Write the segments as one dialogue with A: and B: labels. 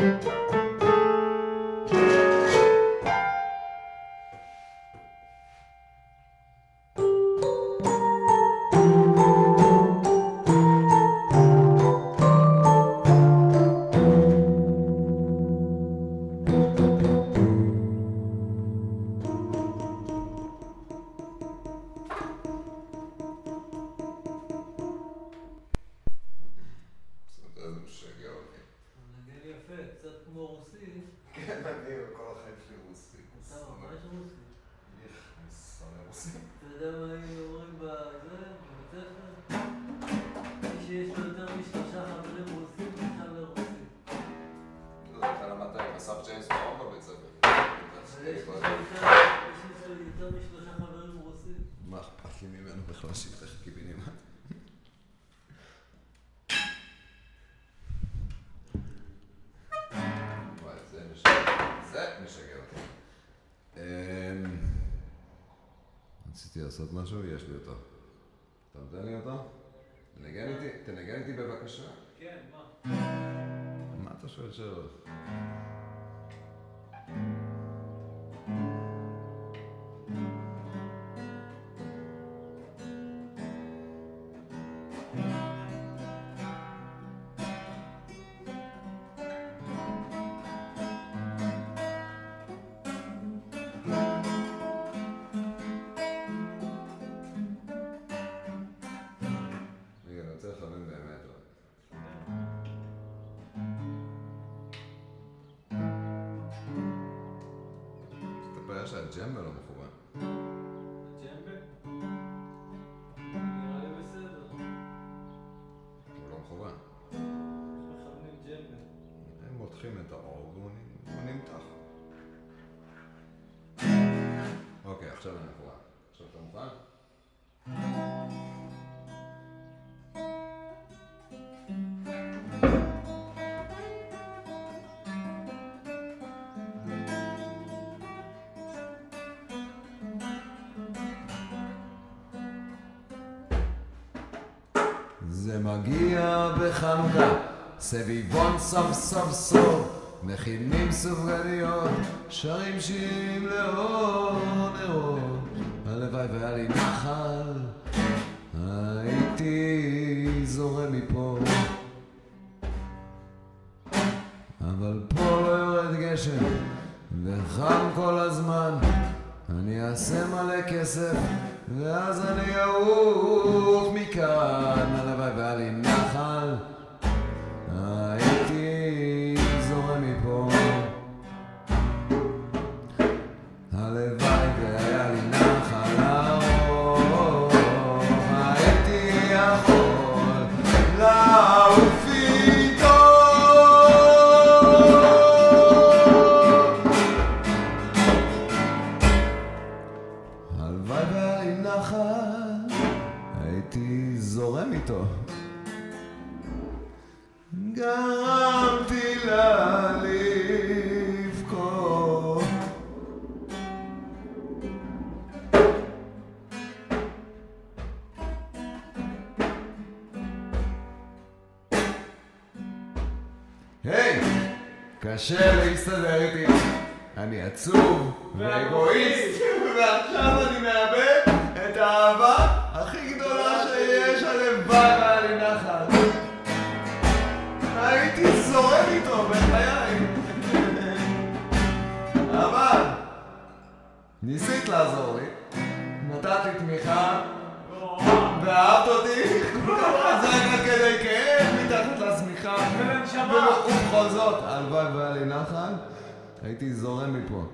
A: זה לי ממנו בכלל משגע אותי. אמ, רציתי לעשות משהו, יש לי אותו. אתה נותן לי אותו? תנגן איתי, תנגן איתי בבקשה.
B: כן, מה?
A: מה אתה שואל שאלות? שהג'מבה לא מחובר.
B: הג'מבה? נראה
A: לא הוא נמתח. אוקיי, עכשיו אני מחובר. עכשיו אתה מוכן? זה מגיע בחנוכה, סביבון סוף סוף סוף, מכינים סופגניות, שרים שירים לאור נרות. הלוואי והיה לי נחל, הייתי זורם מפה. אבל פה לא יורד גשם, וחם כל הזמן. אני אעשה מלא כסף, ואז אני אעוף מכאן. הלוואי והיה לי נחל, נחל, הייתי זורם איתו. גרמתי לה לבכות. היי! קשה להסתדר איתי. אני עצוב ואגואיסט, ועכשיו אני מאבד האהבה הכי גדולה שיש, הלוואי והיה לי נחל. הייתי זורם איתו בחיי. אבל ניסית לעזור לי, נתת לי תמיכה, ואהבת אותי כל כך חזק עד כדי כאב מתחת לשמיכה. ובכל זאת, הלוואי והיה לי נחל, הייתי זורם מפה.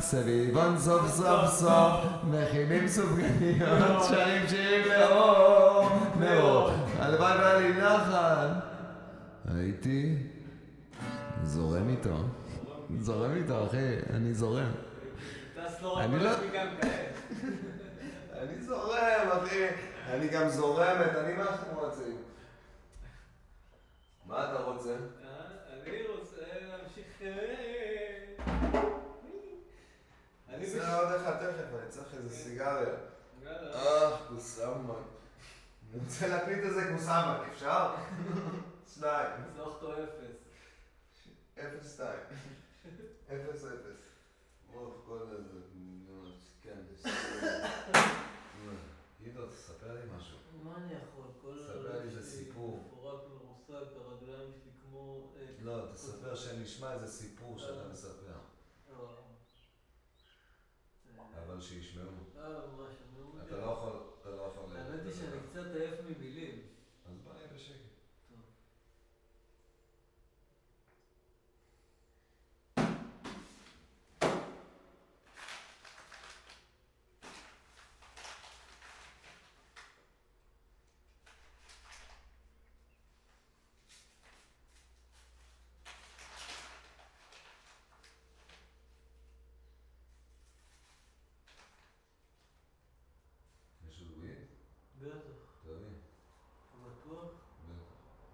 A: סביבון סוף סוף סוף, מכינים סופגניות, שרים שירים לאור נרות. הלוואי והיה לי נחל, הייתי זורם איתו. זורם איתו, אחי, אני זורם. אני לא-. אני זורם, אחי. אני גם זורמת, אני מה שאתם רוצים. מה אתה רוצה?
B: אה, אני רוצה
A: איזה סיגריה. אה, קוסאמק. אני רוצה להקליט איזה קוסאמק, אפשר? שניים.
B: זוך אותו אפס.
A: אפס שתיים. אפס אפס. אוף, כל איזה... כן. עידו, תספר לי משהו.
B: מה אני יכול? כל
A: ספר לי איזה סיפור.
B: מפורק ומרוסק, הרגליים שלי כמו... אה,
A: לא, תספר שנשמע איזה סיפור שאתה מספר.
B: אה,
A: אבל שישמעו.
B: אה, ממש